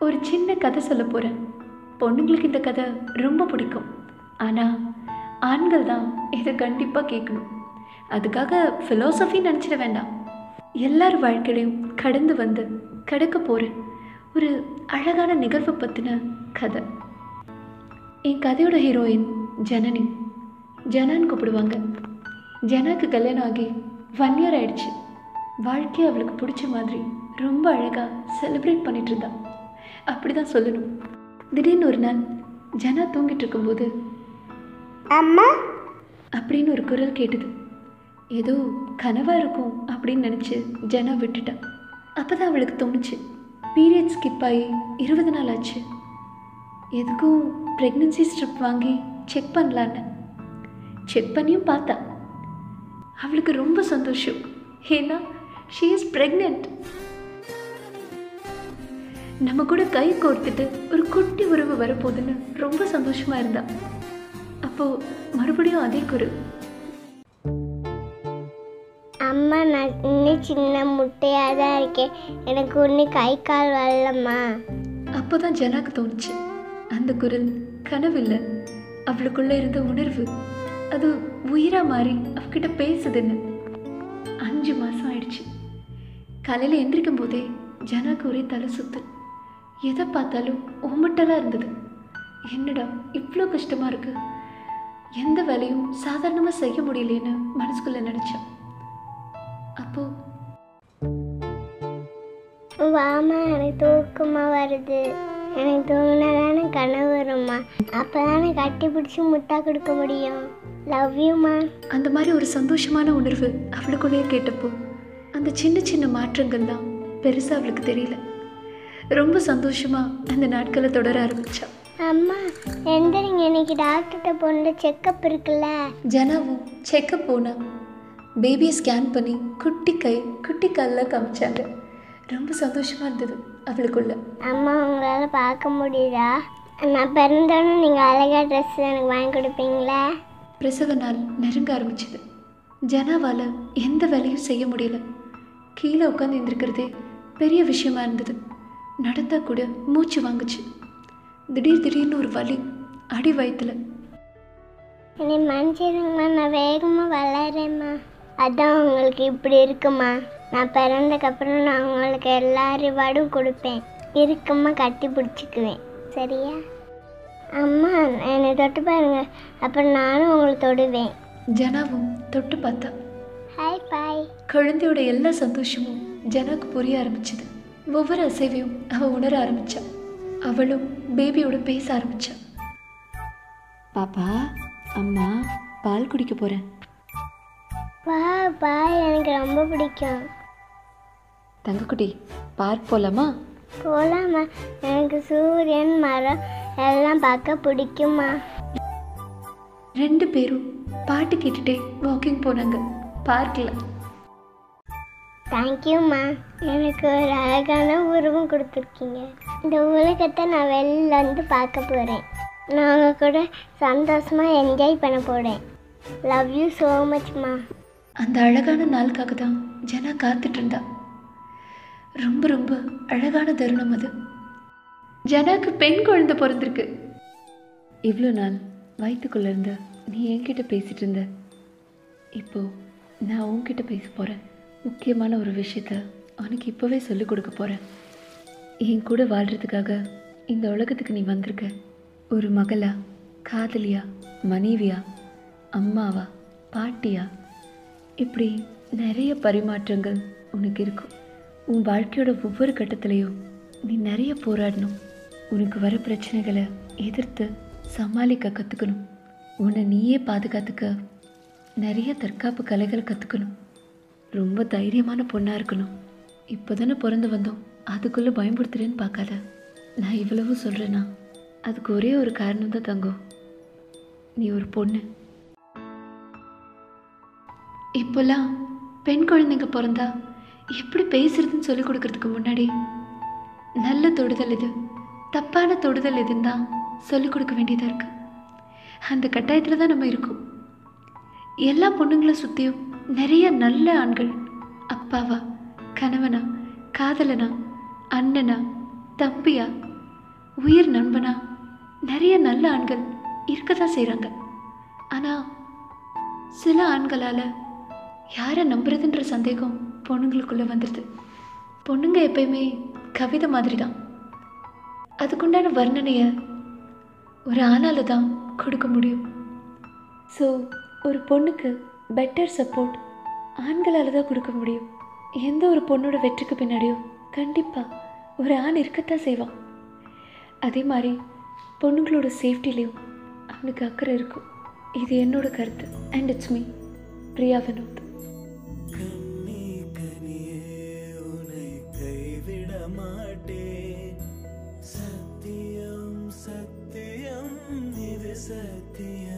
ஒரு சின்ன கதை சொல்ல போகிறேன் பொண்ணுங்களுக்கு இந்த கதை ரொம்ப பிடிக்கும். ஆனால் ஆண்கள் தான் இதை கண்டிப்பாக கேட்கணும். அதுக்காக ஃபிலோசஃபி நினச்சிட வேண்டாம். எல்லார் வாழ்க்கையிலையும் கடந்து வந்து கிடக்க போகிற ஒரு அழகான நிகழ்வை பற்றின கதை. என் கதையோட ஹீரோயின் ஜனனி. ஜனான்னு கூப்பிடுவாங்க. ஜனாக்கு கல்யாணம் ஆகி ஒன் இயர் ஆயிடுச்சு. வாழ்க்கையை அவளுக்கு பிடிச்ச மாதிரி ரொம்ப அழகாக செலிப்ரேட் பண்ணிட்டு அப்படி தான் சொல்லணும். திடீர்னு ஒரு நாள் ஜனா தூங்கிட்டு இருக்கும்போது அம்மா? அப்படின்னு ஒரு குரல் கேட்டது. ஏதோ கனவாக இருக்கும் அப்படின்னு நினச்சி ஜனா விட்டுட்டா. அப்போ தான் அவளுக்கு தோணுச்சு பீரியட் ஸ்கிப் ஆகி இருபது நாள் ஆச்சு. எதுக்கும் ப்ரெக்னன்சி ஸ்ட்ரிப் வாங்கி செக் பண்ணலான்னு. செக் பண்ணியும் பார்த்தா அவளுக்கு ரொம்ப சந்தோஷம். ஏன்னா ஷீ இஸ் ப்ரெக்னென்ட் நம்ம கூட கை கோர்த்துட்டு ஒரு குட்டி உறவு வரப்போகுதுன்னு ரொம்ப சந்தோஷமாக இருந்தா. அப்போது மறுபடியும் அதே குரல் அம்மா நான் இன்னும் சின்ன முட்டையாக தான் இருக்கேன். எனக்கு இன்னும் கை கால் வரலம்மா. அப்போ தான் ஜனாக்கு தோணுச்சு. அந்த குரல் கனவில்லை. அவளுக்குள்ளே இருந்த உணர்வு அது உயிராக மாறி அவகிட்ட பேசுதுன்னு. அஞ்சு மாதம் ஆயிடுச்சு. காலையில் எந்திரிக்கும் போதே ஜனாக்கு ஒரே தலை சுத்து. எதை பார்த்தாலும் ஒமட்டலாக இருந்தது. என்னடா இவ்வளோ கஷ்டமாக இருக்கு. எந்த வேலையும் சாதாரணமாக செய்ய முடியலேன்னு மனசுக்குள்ளே நினச்சேன். அப்போது வாமா எனக்கு தூக்கமாக வருது. எனக்கு தூங்கினா தானே கனவு வரும்மா. அப்போ தானே கட்டி பிடிச்சி முட்டா கொடுக்க முடியும். லவ் யூமா அந்த மாதிரி ஒரு சந்தோஷமான உணர்வு அவளுக்குள்ளேயே கேட்டப்போ அந்த சின்ன சின்ன மாற்றங்கள் தான் பெருசாக அவளுக்கு தெரியல. ரொம்ப சந்தோஷமாக அந்த நாட்களை தொடர ஆரம்பிச்சா. அம்மா எந்திரிங்க இன்னைக்கு டாக்டர்கிட்ட போன செக்கப் இருக்குல்ல? ஜனாவும் செக்கப் போனா பேபியை ஸ்கேன் பண்ணி குட்டி கை குட்டி காலில் காமிச்சாங்க. ரொம்ப சந்தோஷமாக இருந்தது அவளுக்குள்ள. அம்மா உங்களால் பார்க்க முடியுதா? நான் பிறந்தோன்னு நீங்கள் அழகா ட்ரெஸ் எனக்கு வாங்கி கொடுப்பீங்களா? பிரசவ நாள் நெருங்க ஆரம்பிச்சது. ஜனாவால் எந்த வேலையும் செய்ய முடியல. கீழே உட்காந்து இருந்திருக்கிறதே பெரிய விஷயமா இருந்தது. நடந்தா கூட மூச்சு வாங்குச்சு. திடீர் திடீர்னு ஒரு வலி அடி வயிற்றுல என்னை மன்னிச்சிருங்கம்மா நான் வேகமாக வளரேம்மா. அதான் உங்களுக்கு இப்படி இருக்குமா நான் பிறந்தக்கப்புறம் நான் உங்களுக்கு எல்லா ரிவார்டும் கொடுப்பேன். இருக்குமா கட்டி பிடிச்சிக்குவேன். சரியா? அம்மா என்னை தொட்டு பாருங்க. அப்புறம் நானும் உங்களை தொடுவேன். ஜனாவும் தொட்டு பார்த்தா. ஹாய் பாய் குழந்தையோட எல்லா சந்தோஷமும் ஜனாக்கு புரிய ஆரம்பிச்சது. ஒவ்வொரு அசைவையும் அவ உணர ஆரம்பிச்சா. அவளும் பேபியோட பேச ஆரம்பிச்சா. பாப்பா அம்மா பால் குடிக்க போறேன். வா பாய் எனக்கு ரொம்ப பிடிக்கும். தங்கக்குட்டி பார்க் போலாமா? போகலாமா எனக்கு சூரியன் மரம் எல்லாம் பார்க்க பிடிக்குமா ரெண்டு பேரும் பாட்டு கேட்டுட்டே வாக்கிங் போனாங்க. பார்க்கில் தேங்க்யூம்மா எனக்கு ஒரு அழகான உருவம் கொடுத்துருக்கீங்க. இந்த உலகத்தை நான் வெளில வந்து பார்க்க போகிறேன் நான் கூட சந்தோஷமாக என்ஜாய் பண்ண போகிறேன் லவ் யூ ஸோ மச்மா அந்த அழகான நாளுக்காக தான் ஜனா காத்துட்டு இருந்தா. ரொம்ப ரொம்ப அழகான தருணம் அது. ஜனாக்கு பெண் குழந்தை பிறந்திருக்கு. இவ்வளோ நாள் வயிற்றுக்குள்ளே இருந்த நீ என்கிட்ட பேசிட்டு இருந்த. இப்போது நான் உன்கிட்ட பேச போகிறேன் முக்கியமான ஒரு விஷயத்த உனக்கு இப்போவே சொல்லிக் கொடுக்க போகிறேன் என் கூட வாழ்கிறதுக்காக இந்த உலகத்துக்கு நீ வந்திருக்க. ஒரு மகளா காதலியா மனைவியா அம்மாவா பாட்டியா? இப்படி நிறைய பரிமாற்றங்கள் உனக்கு இருக்கும். உன் வாழ்க்கையோட ஒவ்வொரு கட்டத்துலேயும் நீ நிறைய போராடணும். உனக்கு வர பிரச்சனைகளை எதிர்த்து சமாளிக்க கற்றுக்கணும் உன்னை நீயே பாதுகாத்துக்க நிறைய தற்காப்பு கலைகளை கற்றுக்கணும் ரொம்ப தைரியமான பொண்ணாக இருக்கணும். இப்போ தானே பிறந்து வந்தோம். அதுக்குள்ளே பயன்படுத்துறேன்னு பார்க்காத. நான் இவ்வளவு சொல்கிறேன்னா அதுக்கு ஒரே ஒரு காரணம் தான் தங்கம். நீ ஒரு பொண்ணு. இப்போல்லாம் பெண் குழந்தைங்க பிறந்தா எப்படி பேசுறதுன்னு சொல்லி கொடுக்கறதுக்கு முன்னாடி நல்ல தொடுதல் இது தப்பான தொடுதல் எதுன்னு தான் சொல்லிக் கொடுக்க வேண்டியதாக இருக்குது அந்த கட்டாயத்தில் தான் நம்ம இருக்கோம். எல்லா பொண்ணுங்களை சுற்றியும் நிறைய நல்ல ஆண்கள் அப்பாவா கணவனா காதலனா அண்ணனா தம்பியா உயிர் நண்பனா நிறைய நல்ல ஆண்கள் இருக்க தான் செய்கிறாங்க ஆனால் சில ஆண்களால் யாரை நம்புறதுன்ற சந்தேகம் பொண்ணுங்களுக்குள்ளே வந்துடுது பொண்ணுங்க எப்பயுமே கவிதை மாதிரி தான் அதுக்குண்டான வர்ணனையை ஒரு ஆணால் தான் கொடுக்க முடியும். ஸோ ஒரு பொண்ணுக்கு பெட்டர் சப்போர்ட் ஆண்களால் தான் கொடுக்க முடியும். எந்த ஒரு பொண்ணோட வெற்றிக்கு பின்னாடியும் கண்டிப்பாக ஒரு ஆண் இருக்கத்தான் செய்வான். அதே மாதிரி பொண்ணுங்களோட சேஃப்டிலையும் அவனுக்கு அக்கறை இருக்கும். இது என்னோட கருத்து. And it's me Priya Vinod